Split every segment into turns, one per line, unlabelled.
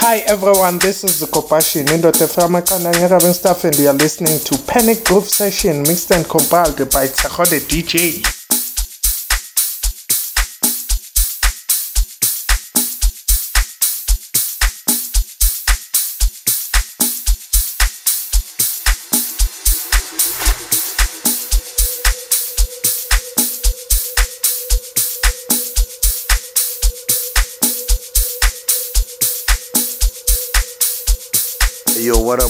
Hi everyone, this is Kopashi Nindote Framakana Yarabin Stuff and you are listening to Pianic Groove Session mixed and compiled by Tshego De
DJ.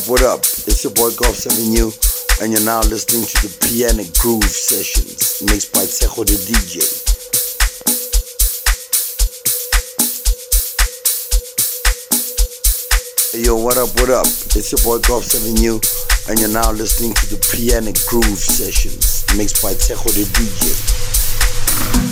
What up. It's your boy Golf 7 U, and you're now listening to the Piano Groove Sessions, mixed by Tshego the DJ. Yo, what up, what up? It's your boy Golf 7 U, and you're now listening to the Piano Groove Sessions, mixed by Tshego the DJ.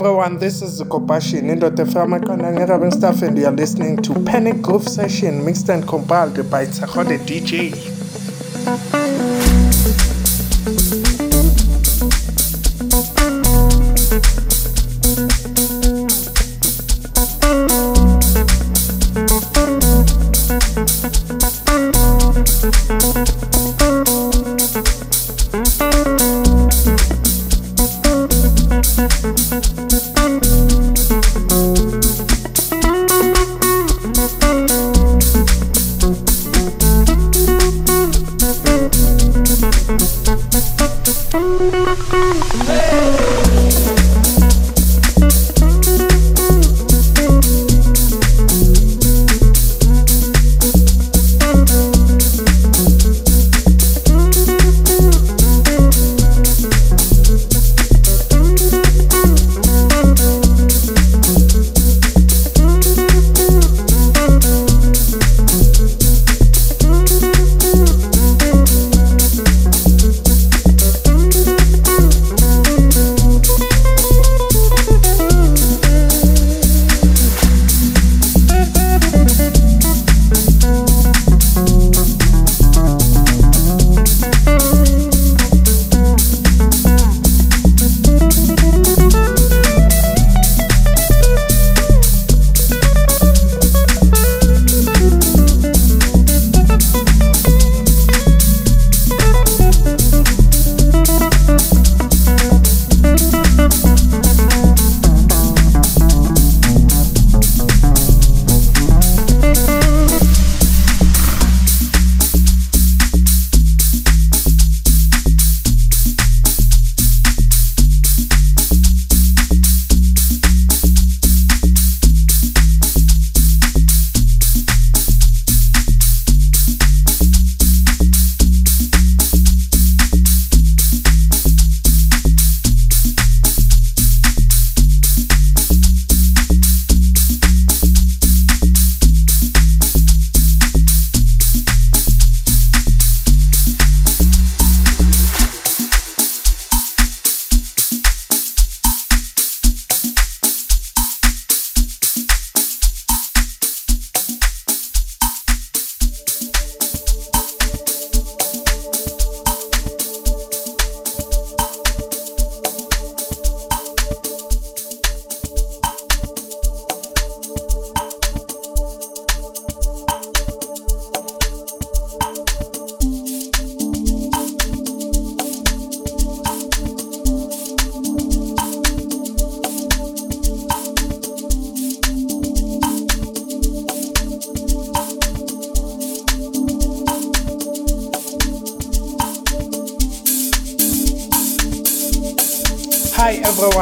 Everyone, this is Kopashi Nindote Framakana Yarabin Stuff and you are listening to Pianic Groove Session mixed and compiled by Tshego De DJ.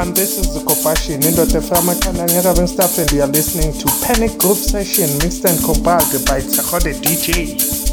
Everyone, this is Kopashi Nindote Framakana Staff and you are listening to Pianic Groove Session mixed and compiled by Tshego De DJ.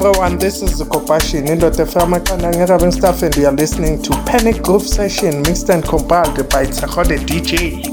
Everyone, this is Kopashi Nindote Framakana Staff and you are listening to Pianic Groove Session mixed and compiled by Tshego De DJ.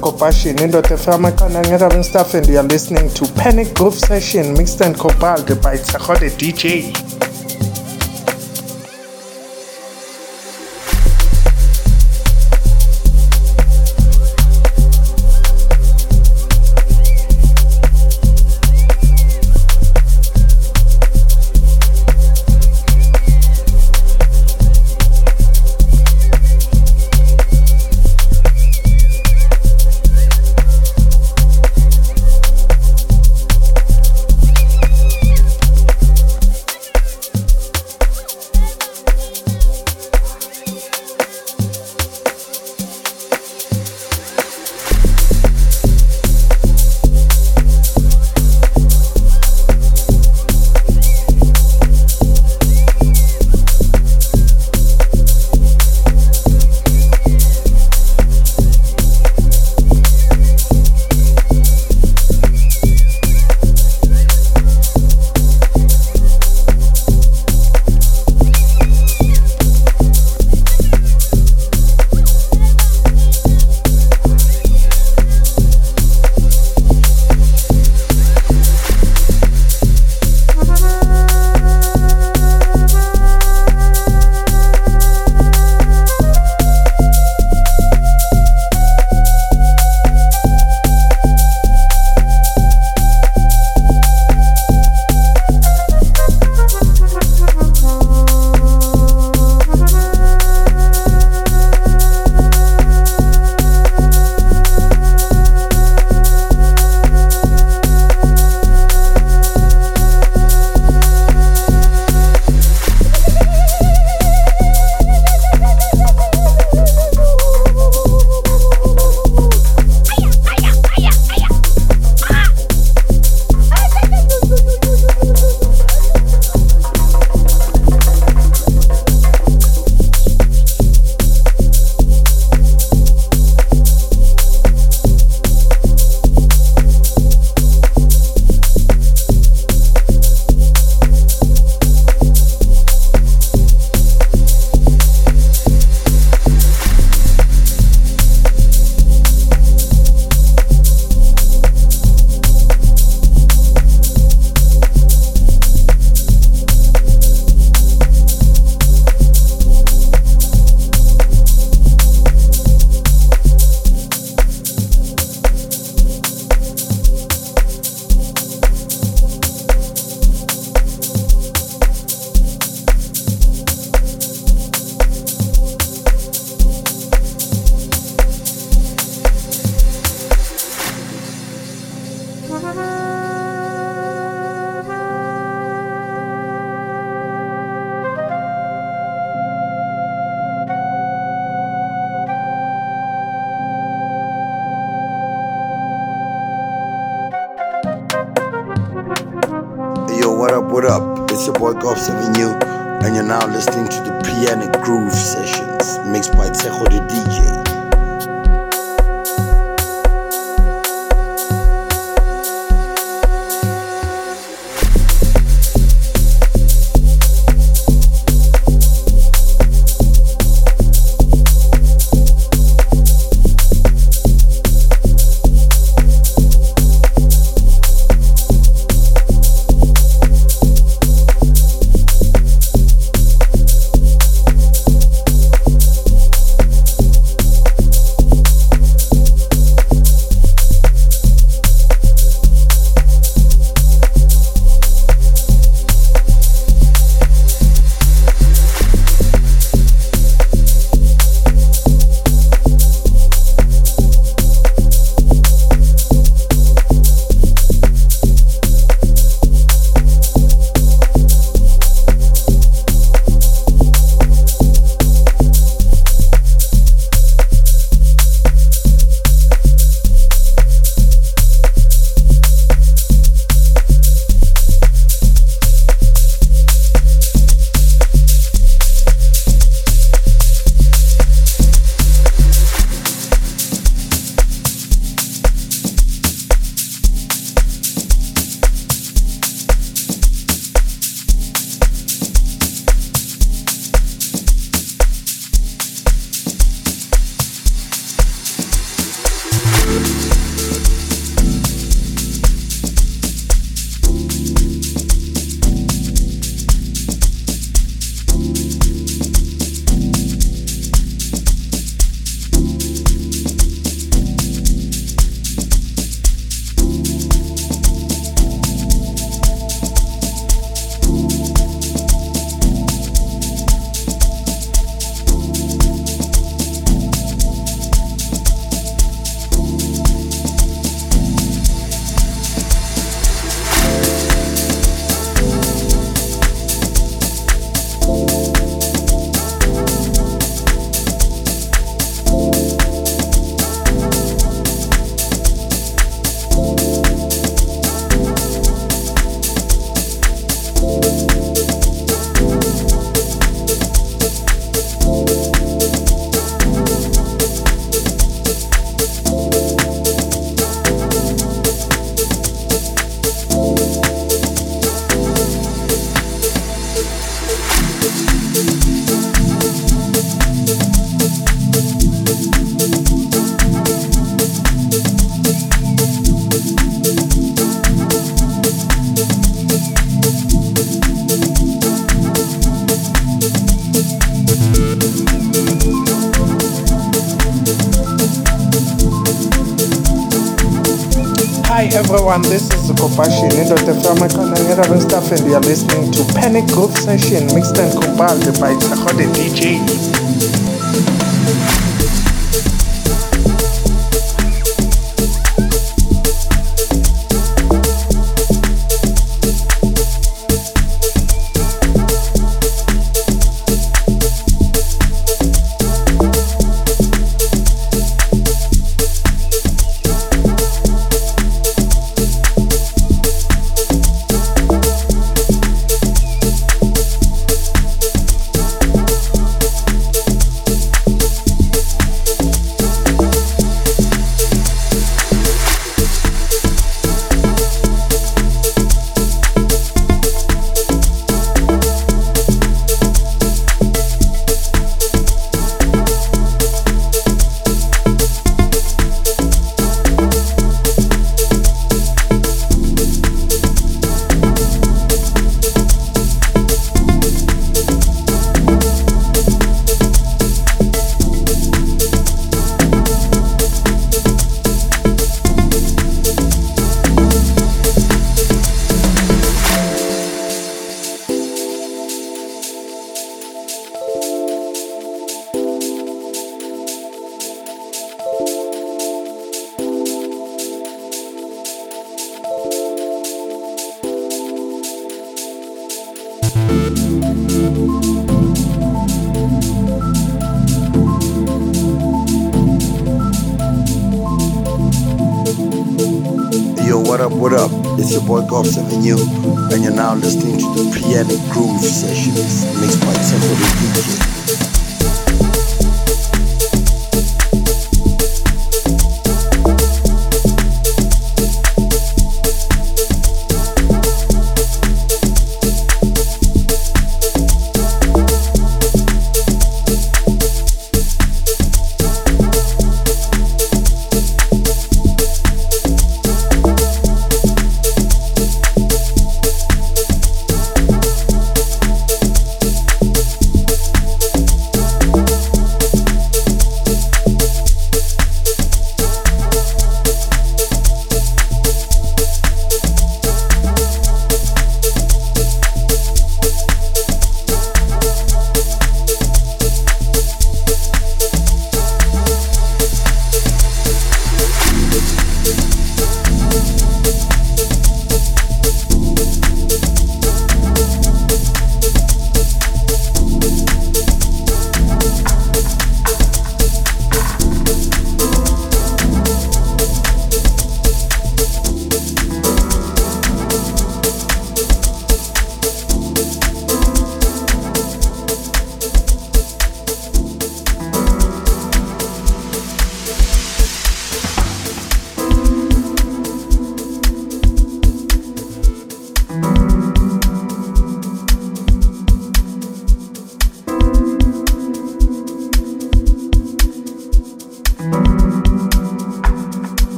Kopashi Nindote Framakana Ngerabin Staff and you are listening to Pianic Groove Session mixed and compiled by Tshego De DJ.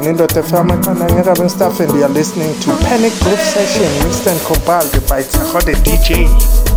Kopashi Nindote Famaka Staff and you are listening to Pianic Groove Session mixed and compiled by
Tshego De DJ.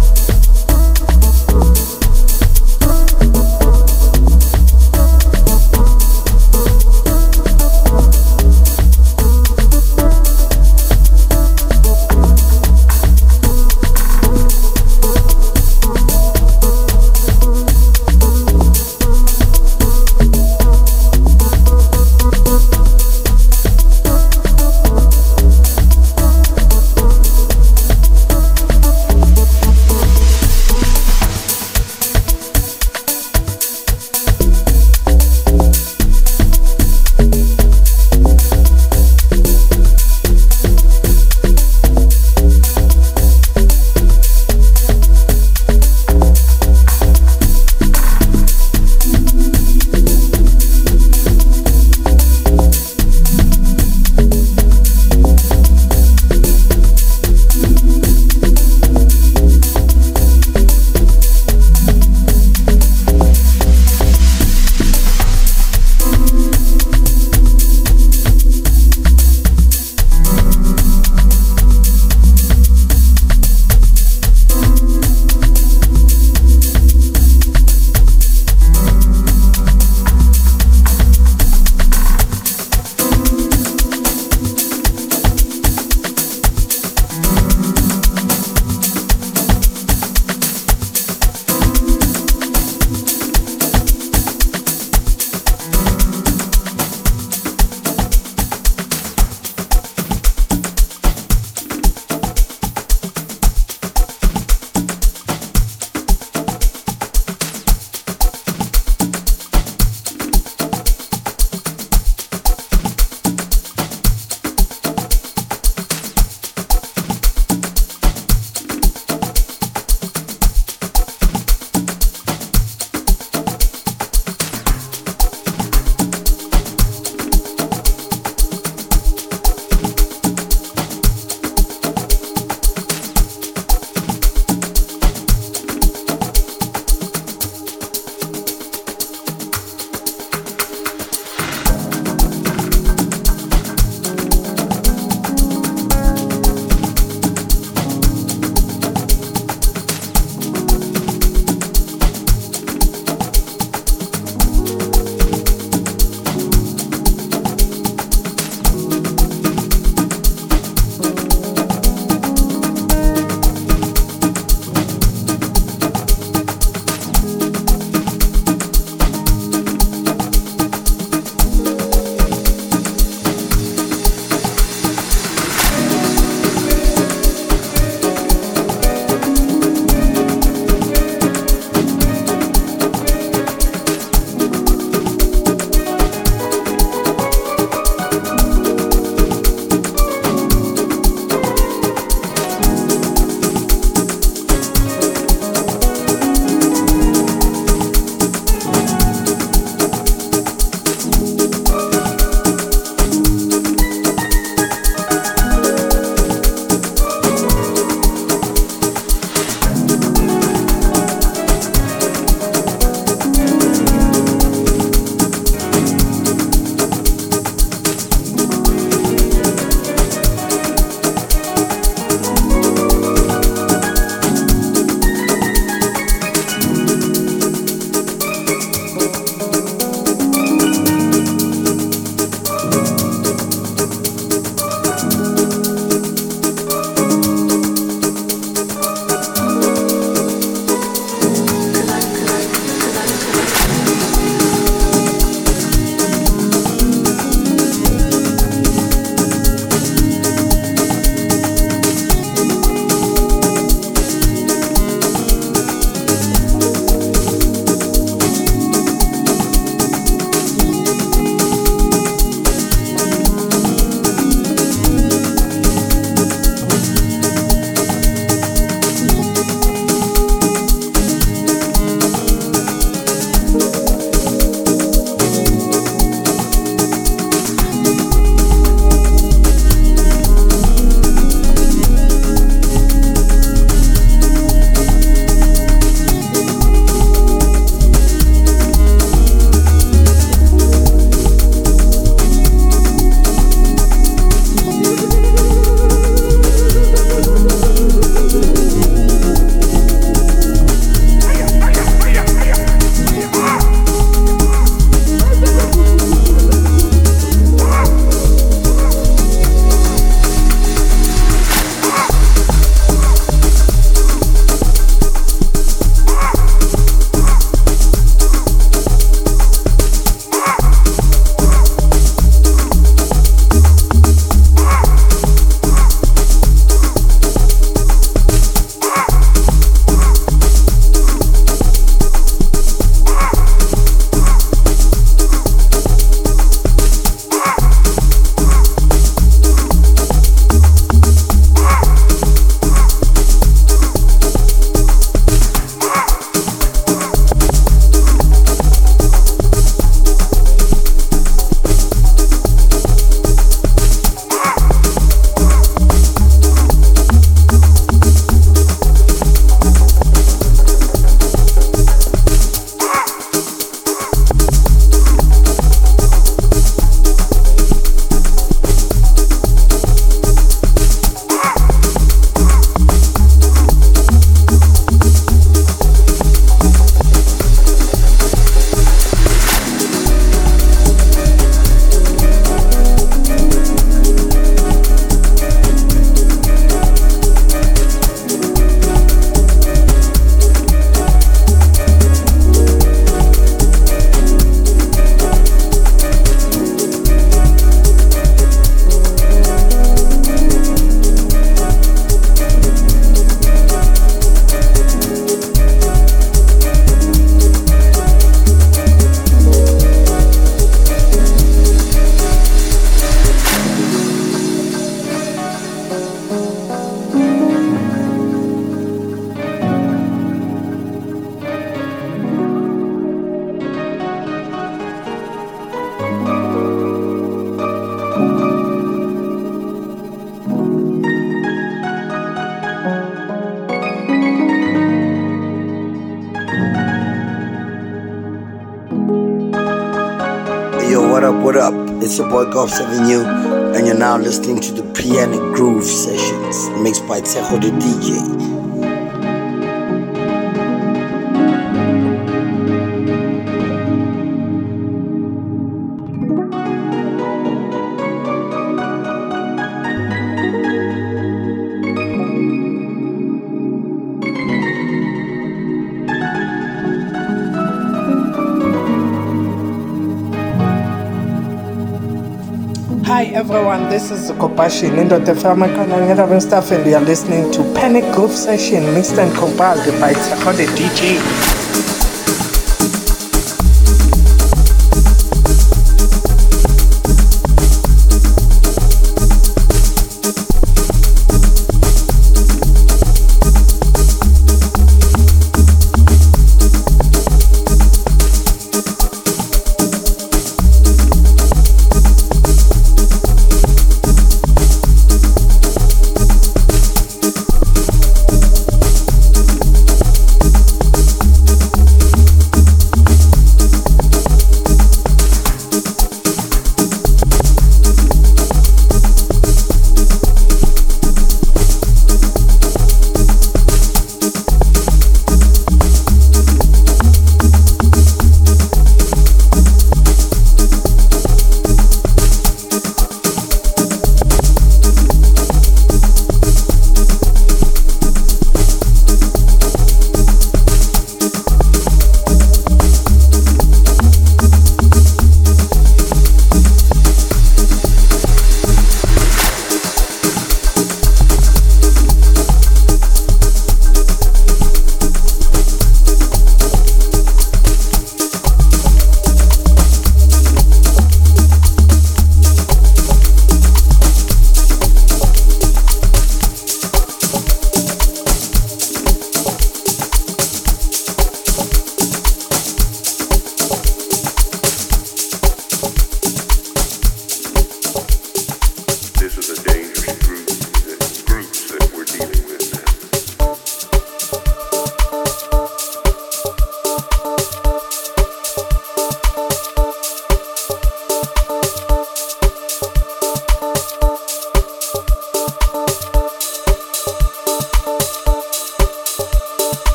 Is Kopashi Nindo Tefama Kanangera Stuff and you are listening to Pianic Groove Session mixed and compiled by the DJ.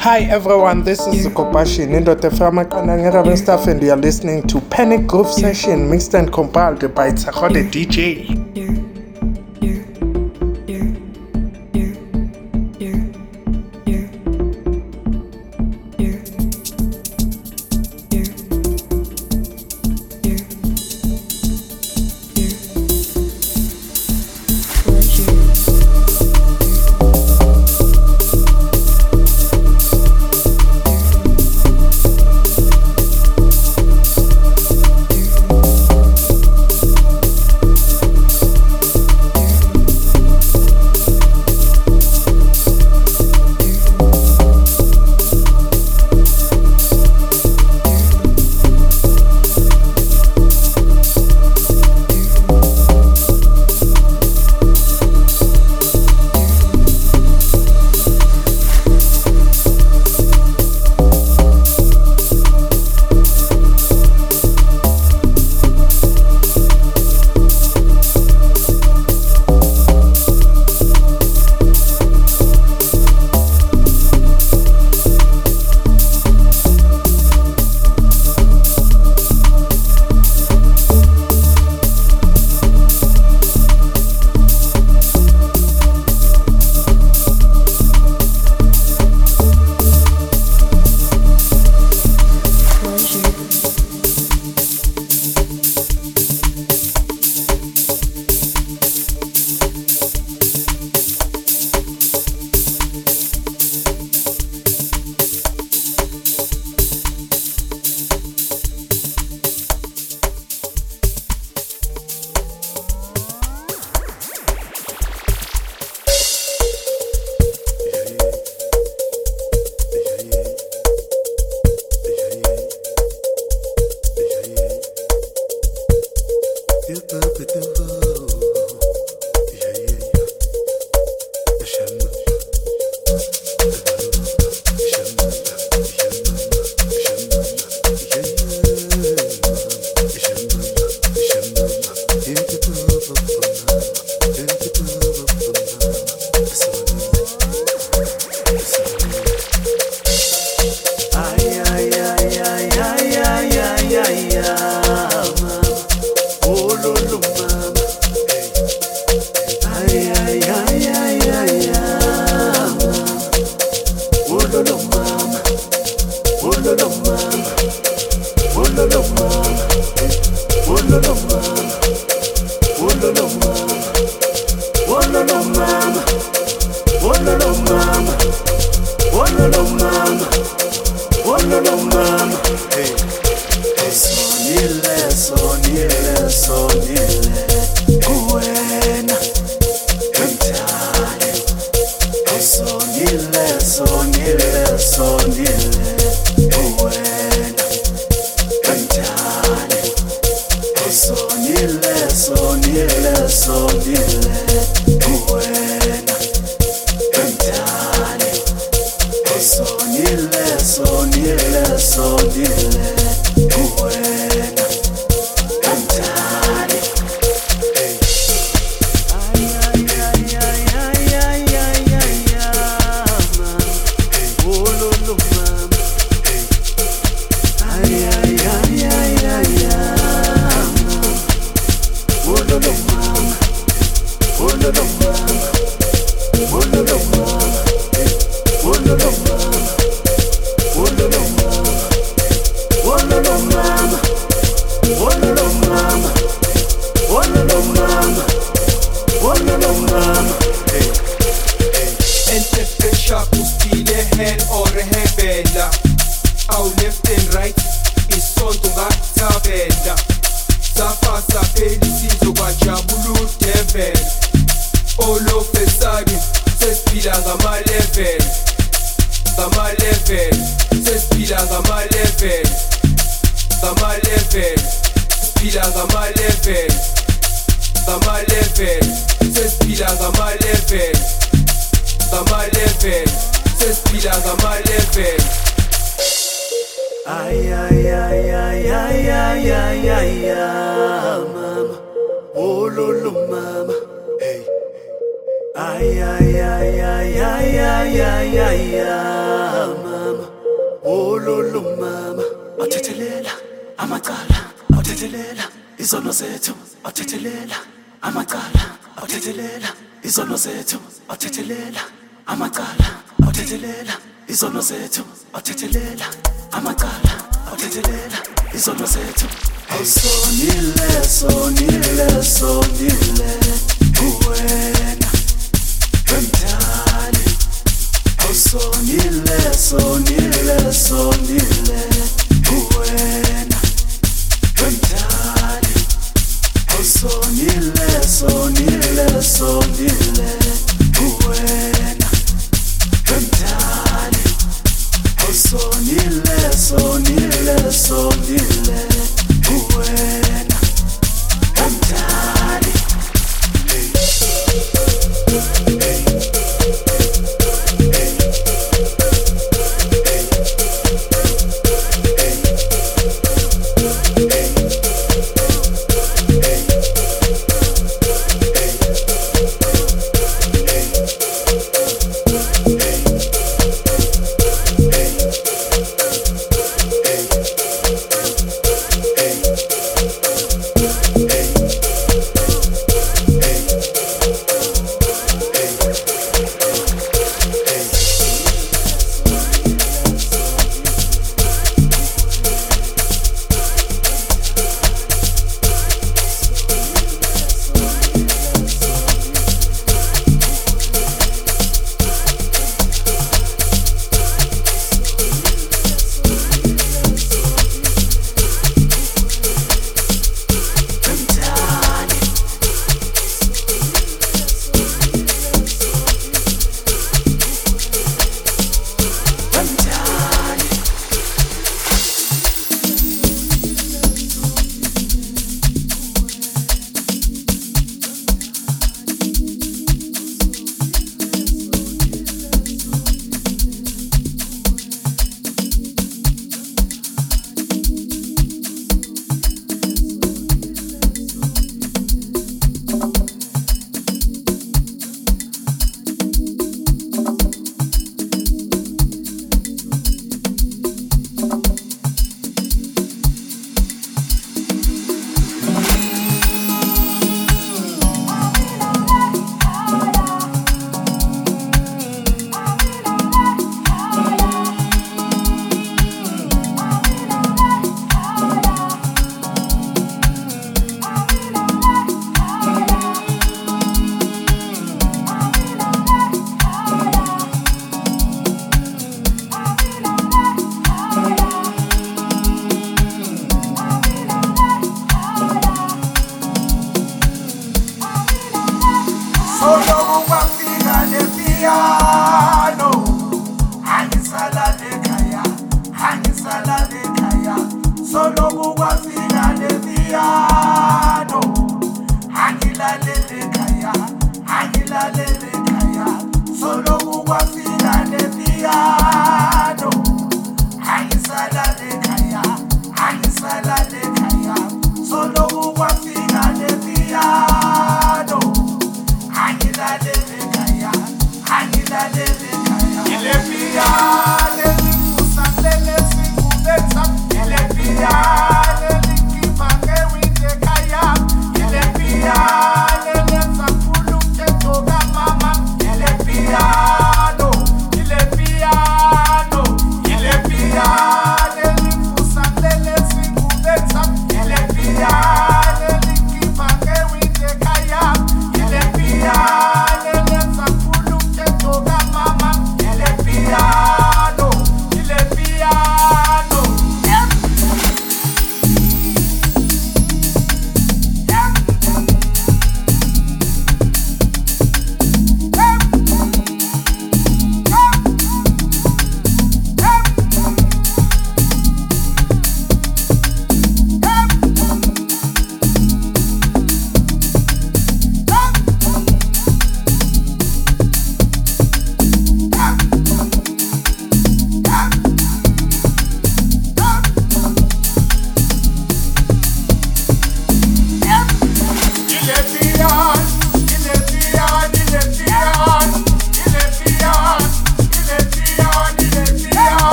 Hi everyone, this is Kopashi. Nindote Framakanangera and, and you're listening to Pianic Groove Session mixed and compiled by Tshego De
DJ.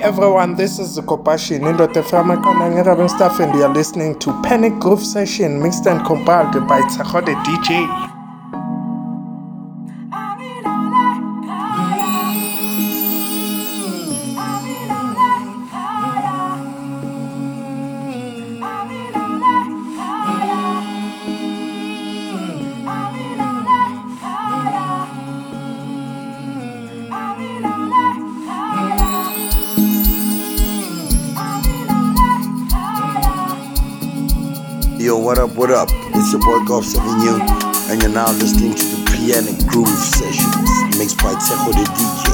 Everyone, this is Kopashi Nindote Famakananga Rabin Staff and you're listening to Pianic Groove Session mixed and compiled by Tshego De DJ.
What up. It's your boy Golf Sauvignon, and you're now listening to the Piano Groove Sessions, mixed by Tejo the DJ.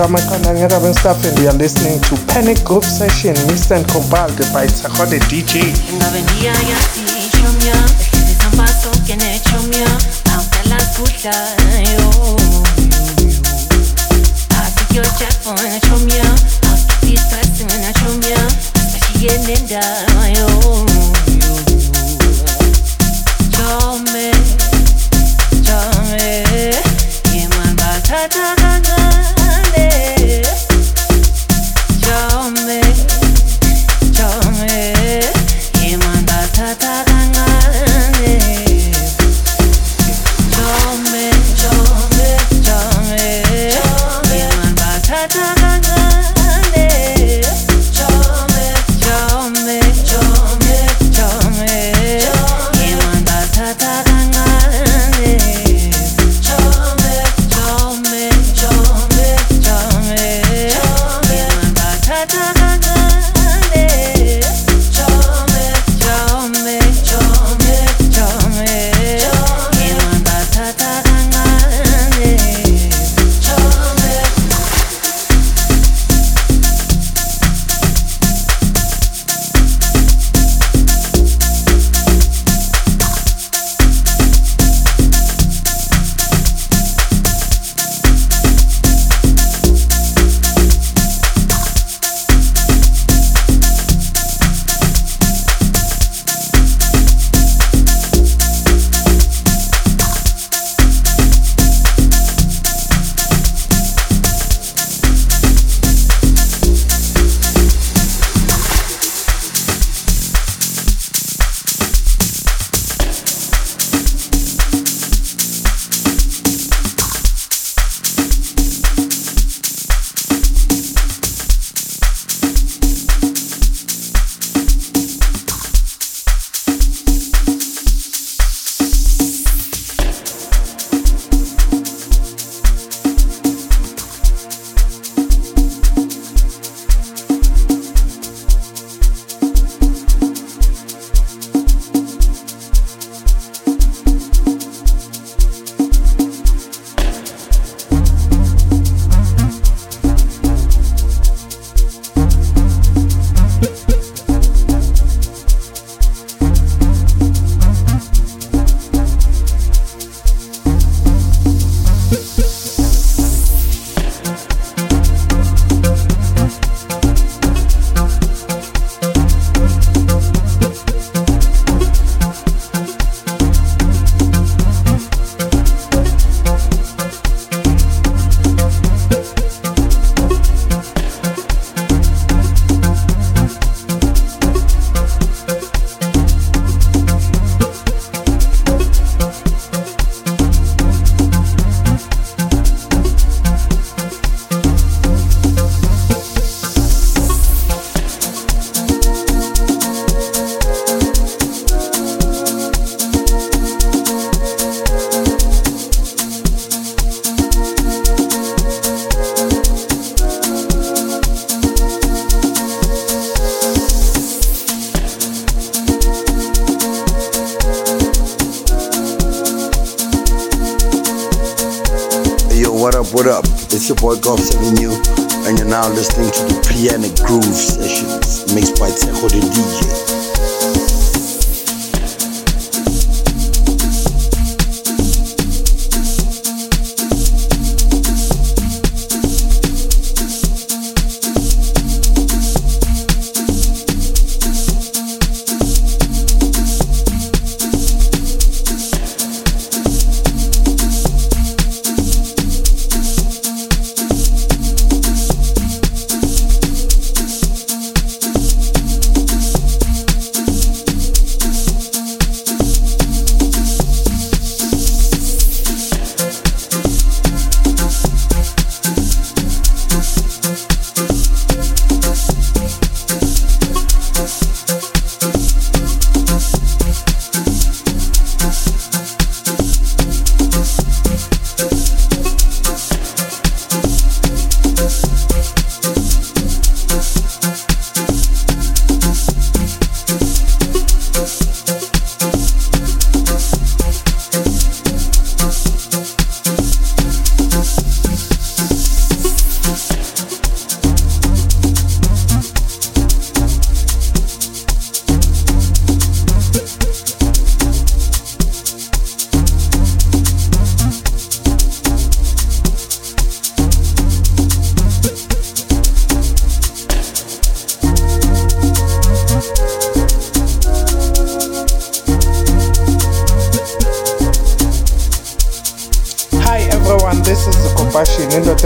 Nindote from Konangera stuff and you're listening to Pianic Groove Session mixed and compiled by
Tshego De DJ.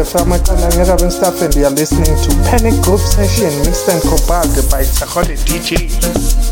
Nindo Tefama Kanangera stuff and you are listening to Pianic Groove Session mixed and compiled by Tshego De DJ.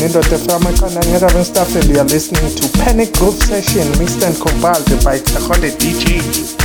Kopashi Nindote from Kanangera stuff and you are listening to Pianic Groove Session mixed and compiled by Tshego De DJ.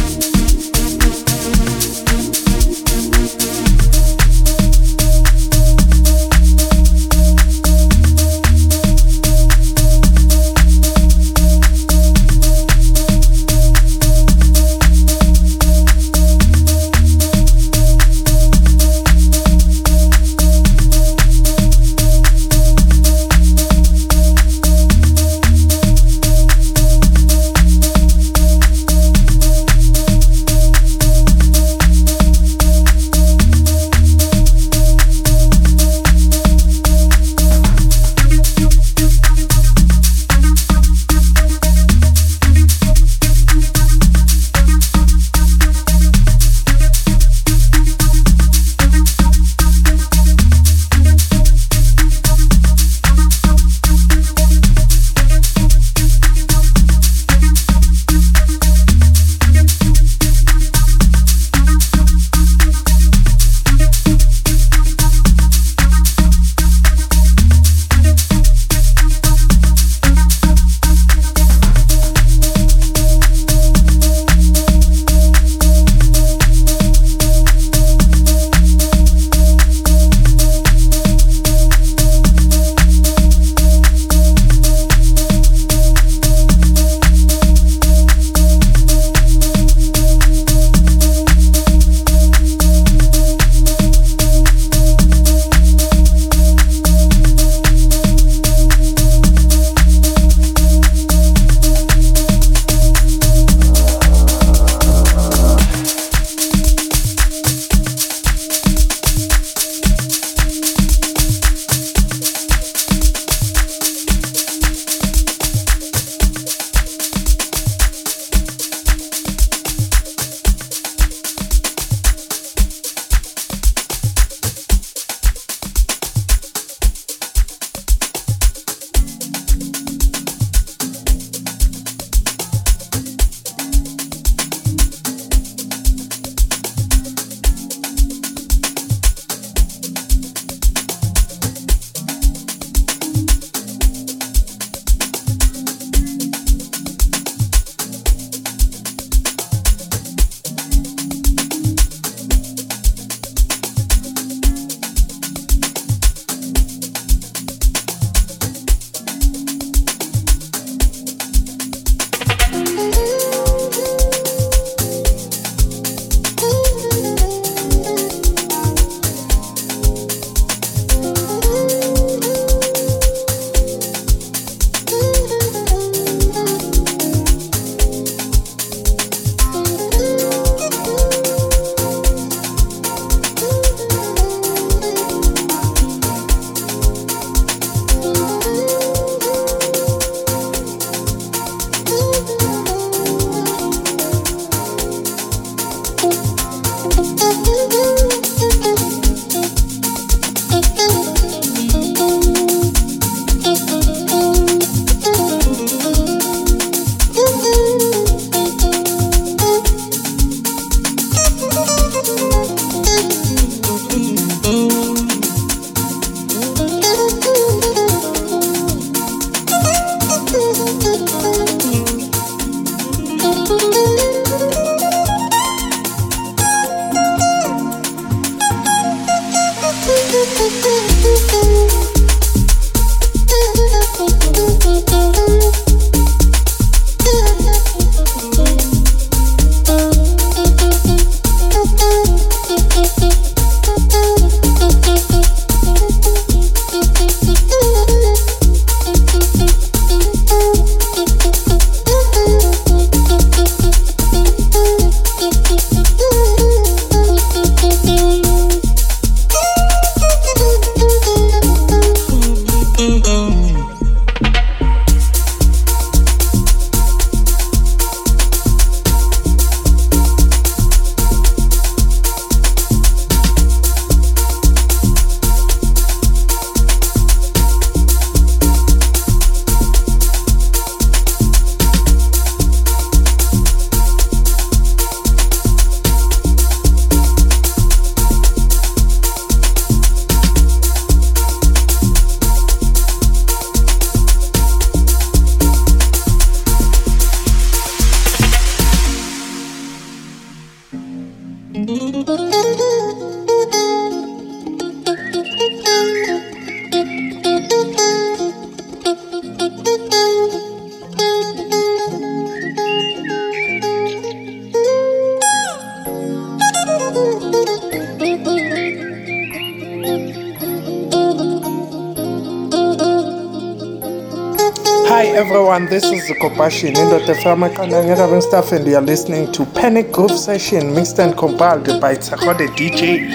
This is Kopashi Nindo Tefama Kanangera stuff and you are listening to Pianic Groove Session mixed and compiled by Tshego the DJ.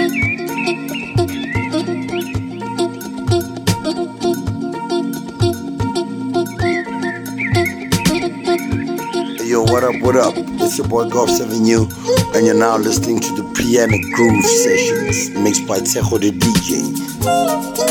Yo, what up, what up? It's your boy Golf 7 U, and you're now listening to the Pianic Groove Sessions mixed by Tshego the DJ.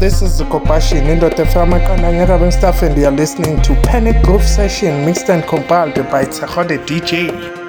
This is the Kopashi Nindote Famakana Rabin Staff and you're listening to Pianic Groove Session mixed and compiled by Tshego De DJ.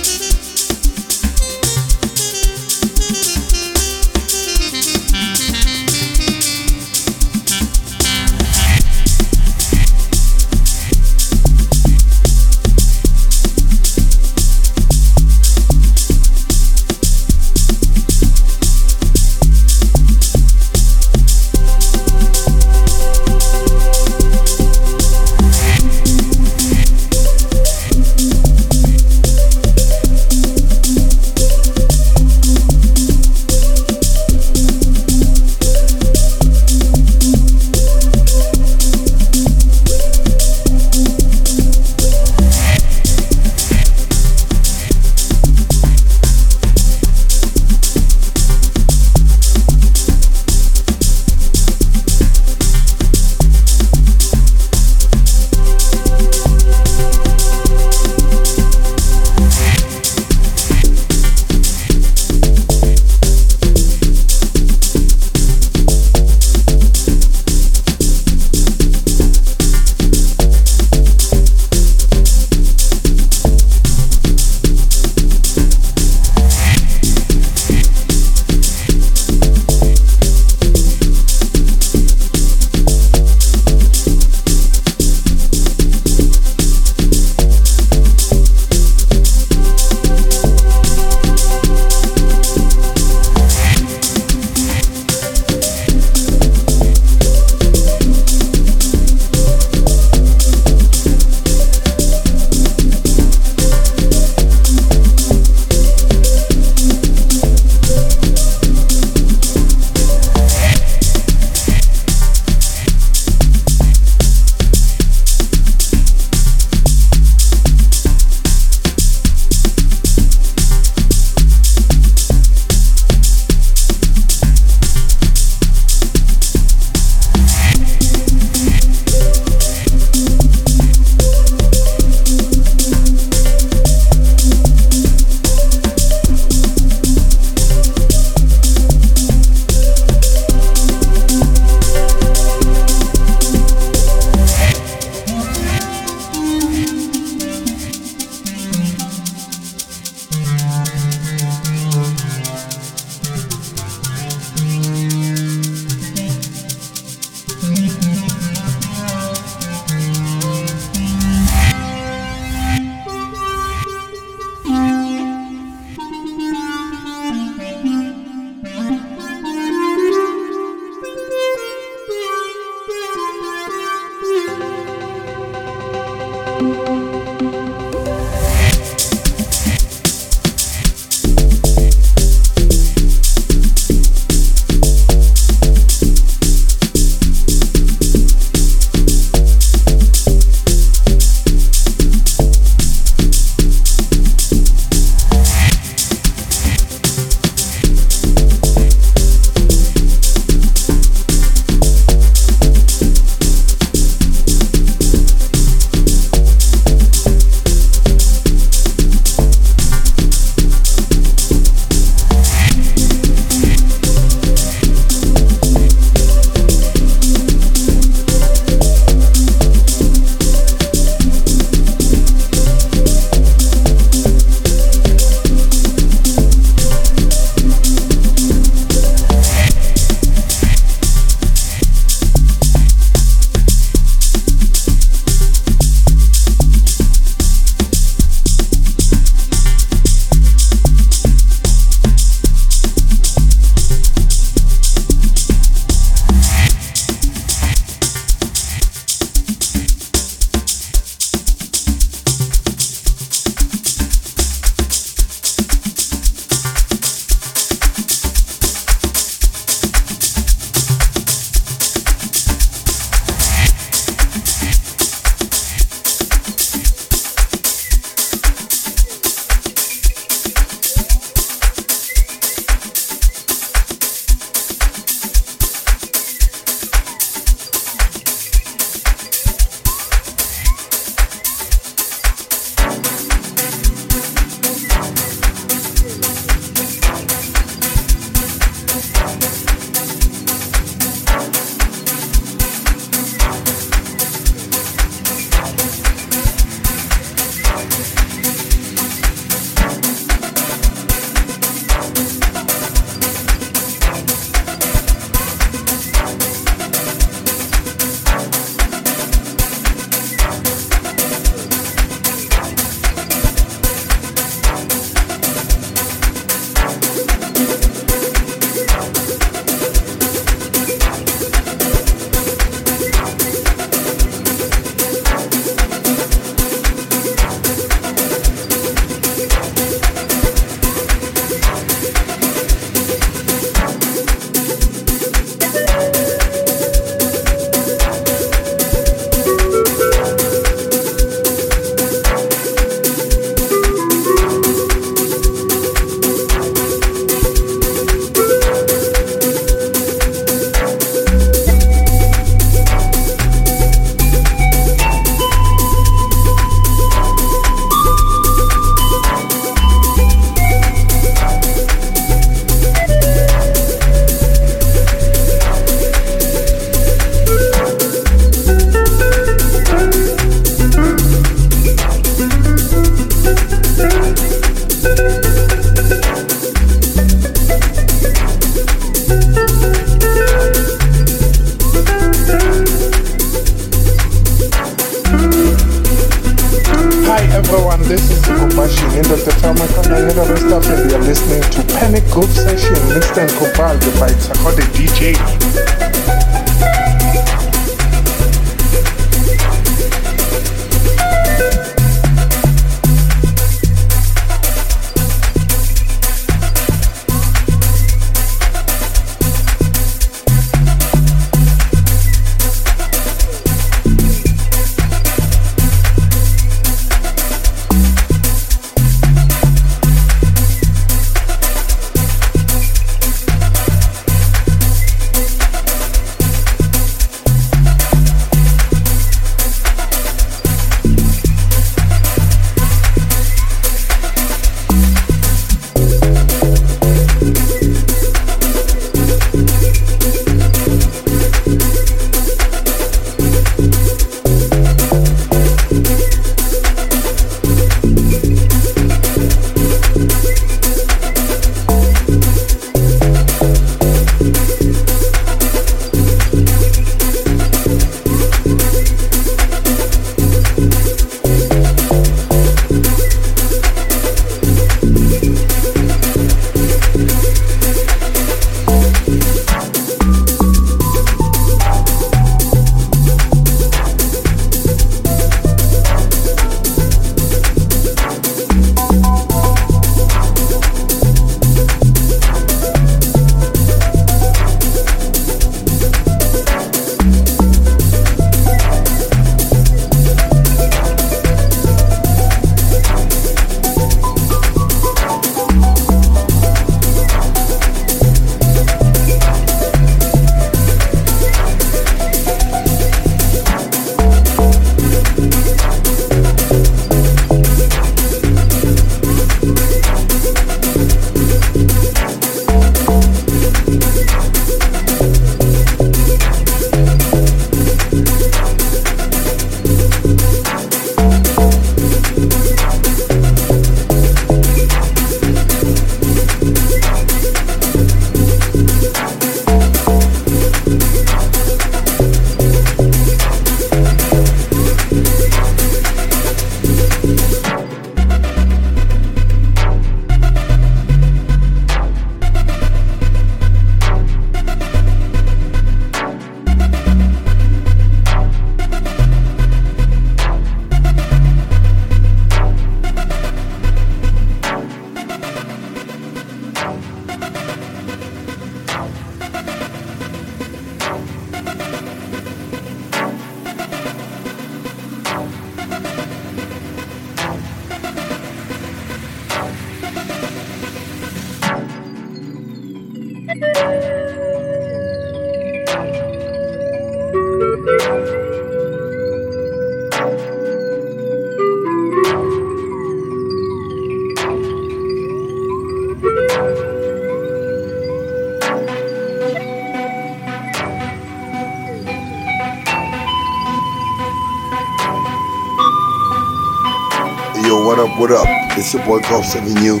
It's your boy Golf 7U,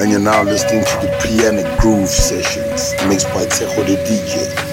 and you're now listening to the Pianic Groove Sessions, mixed by Tshego the DJ.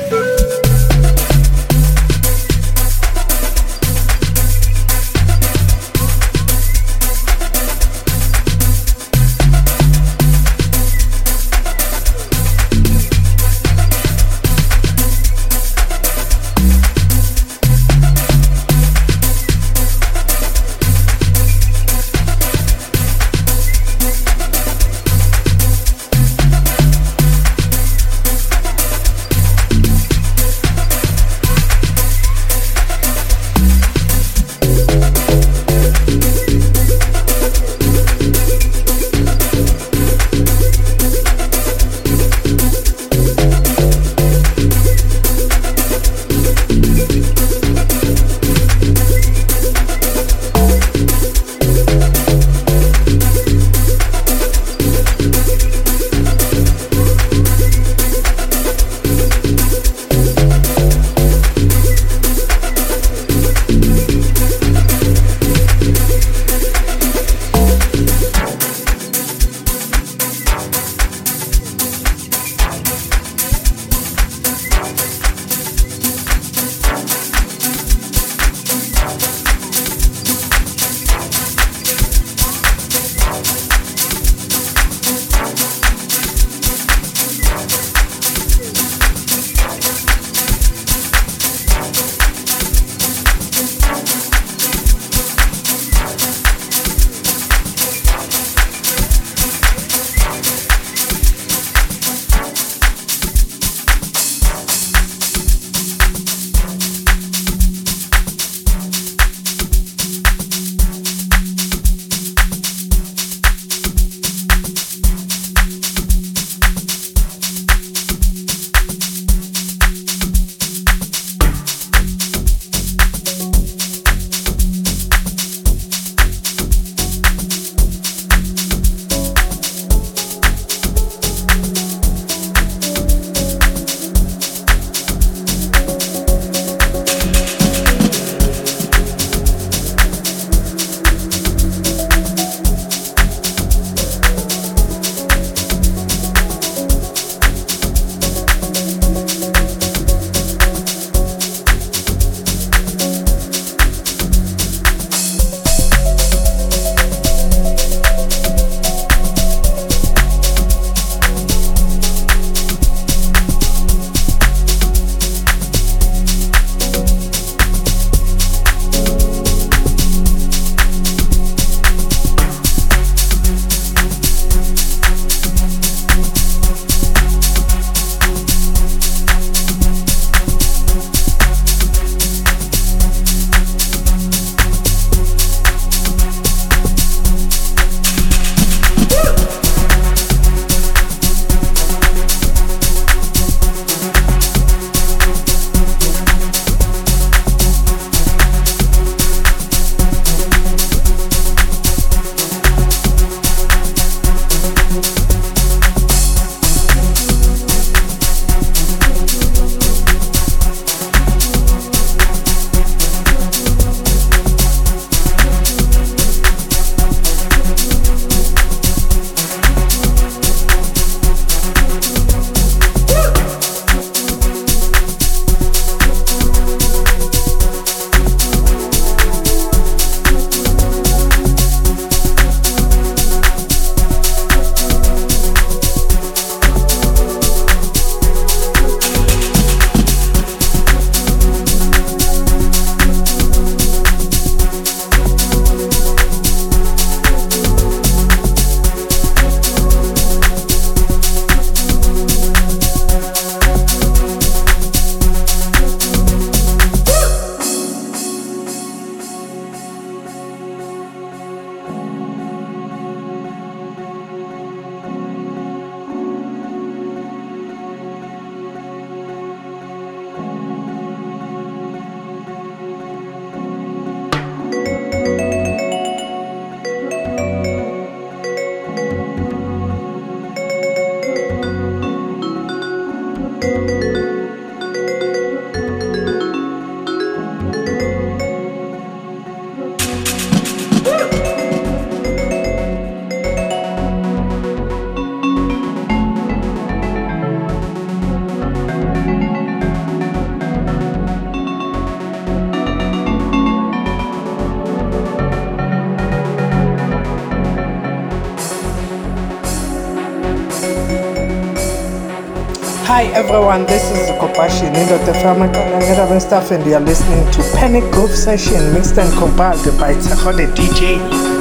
Tefama Kanangera Stuff and you're listening to Pianic Groove Session mixed and compiled by Tshego the DJ.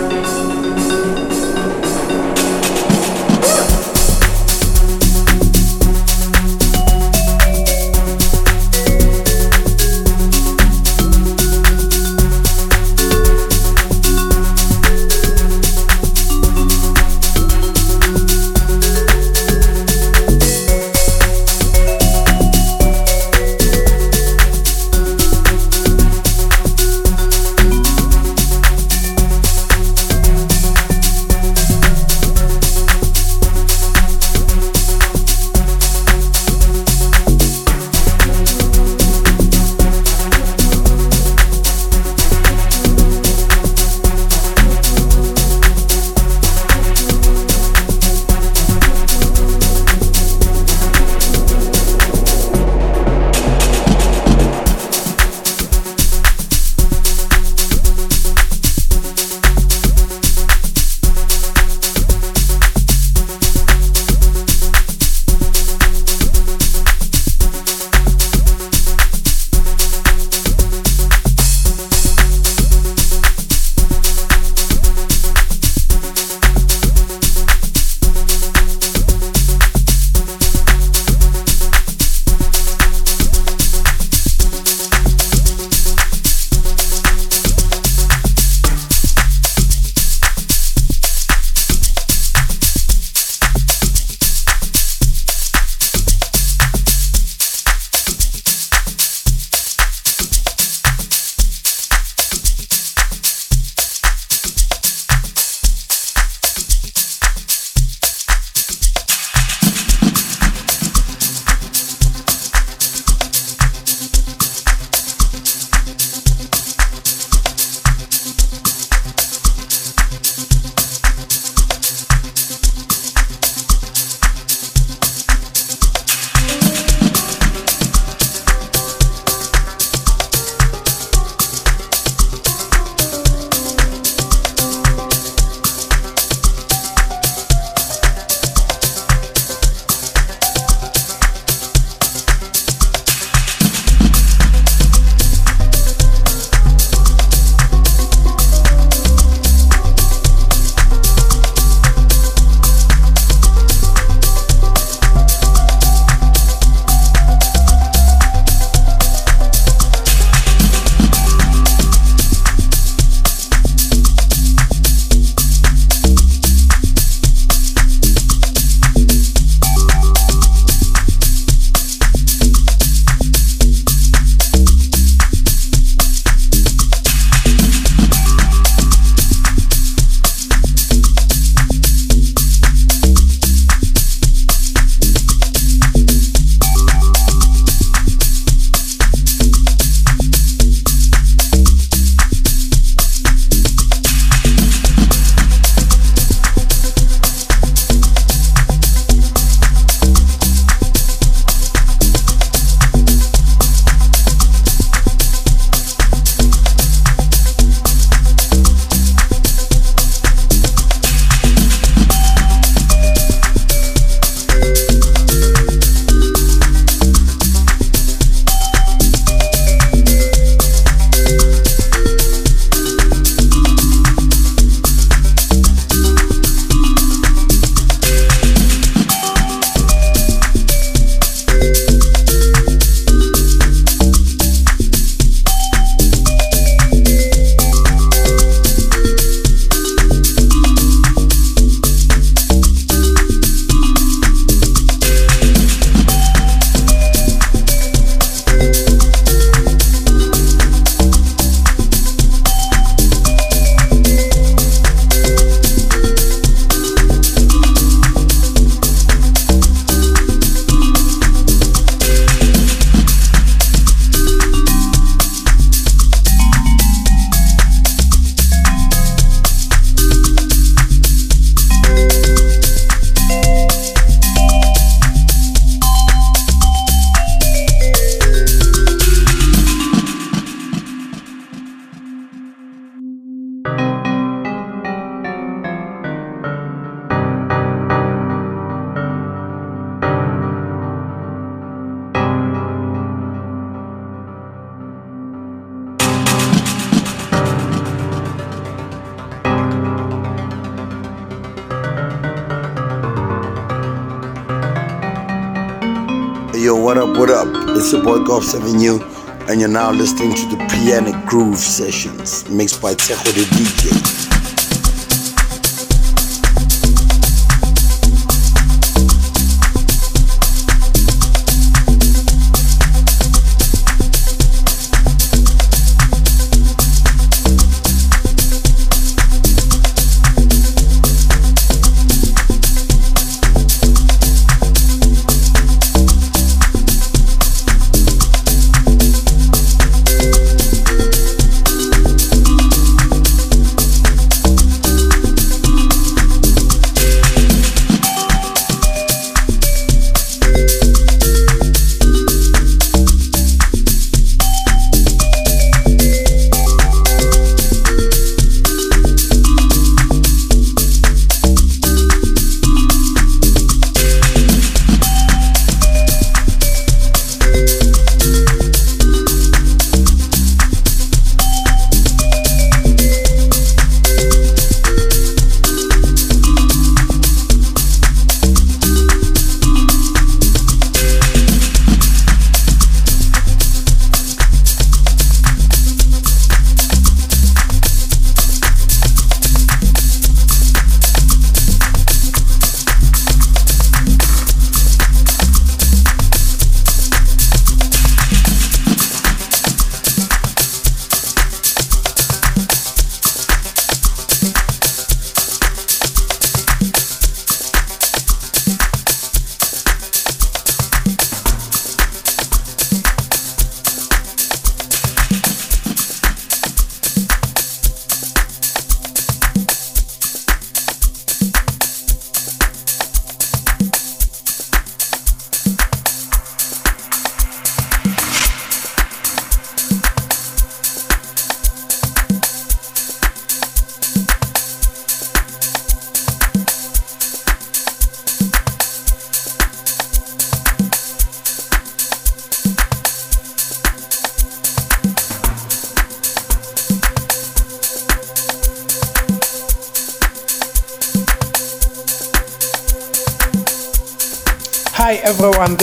Your boy Golf 7 U, and you're now listening to the Pianic Groove Sessions, mixed by Tshego the DJ.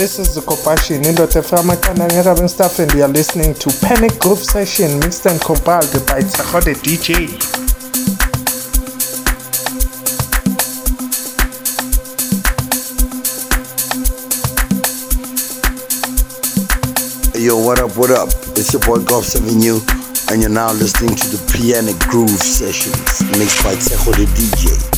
This is the Kopashi Nindote from Kanangera stuff and you are listening to Pianic Groove Session mixed and compiled by Tshego De DJ.
Yo, what up, what up? It's your boy Golf 7 U, and you're now listening to the Pianic Groove Sessions, mixed by Tshego the DJ.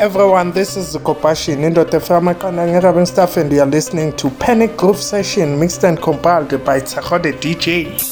Everyone, this is the Kopashi Nindote Framakana Ngerabin Staff and you are listening to Pianic Groove Session mixed and compiled by Tshego the DJ.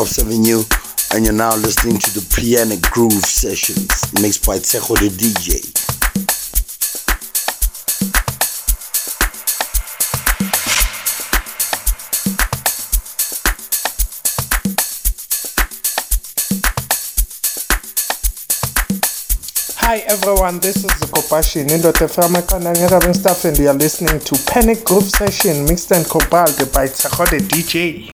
Your 7U, and you're now listening to the Pianic Groove Sessions, mixed by Tshego the DJ.
Hi everyone, this is Kopashi Nindote Framakana Ngerabin Staff and you are listening to Pianic Groove Session mixed and compiled by Tshego the DJ.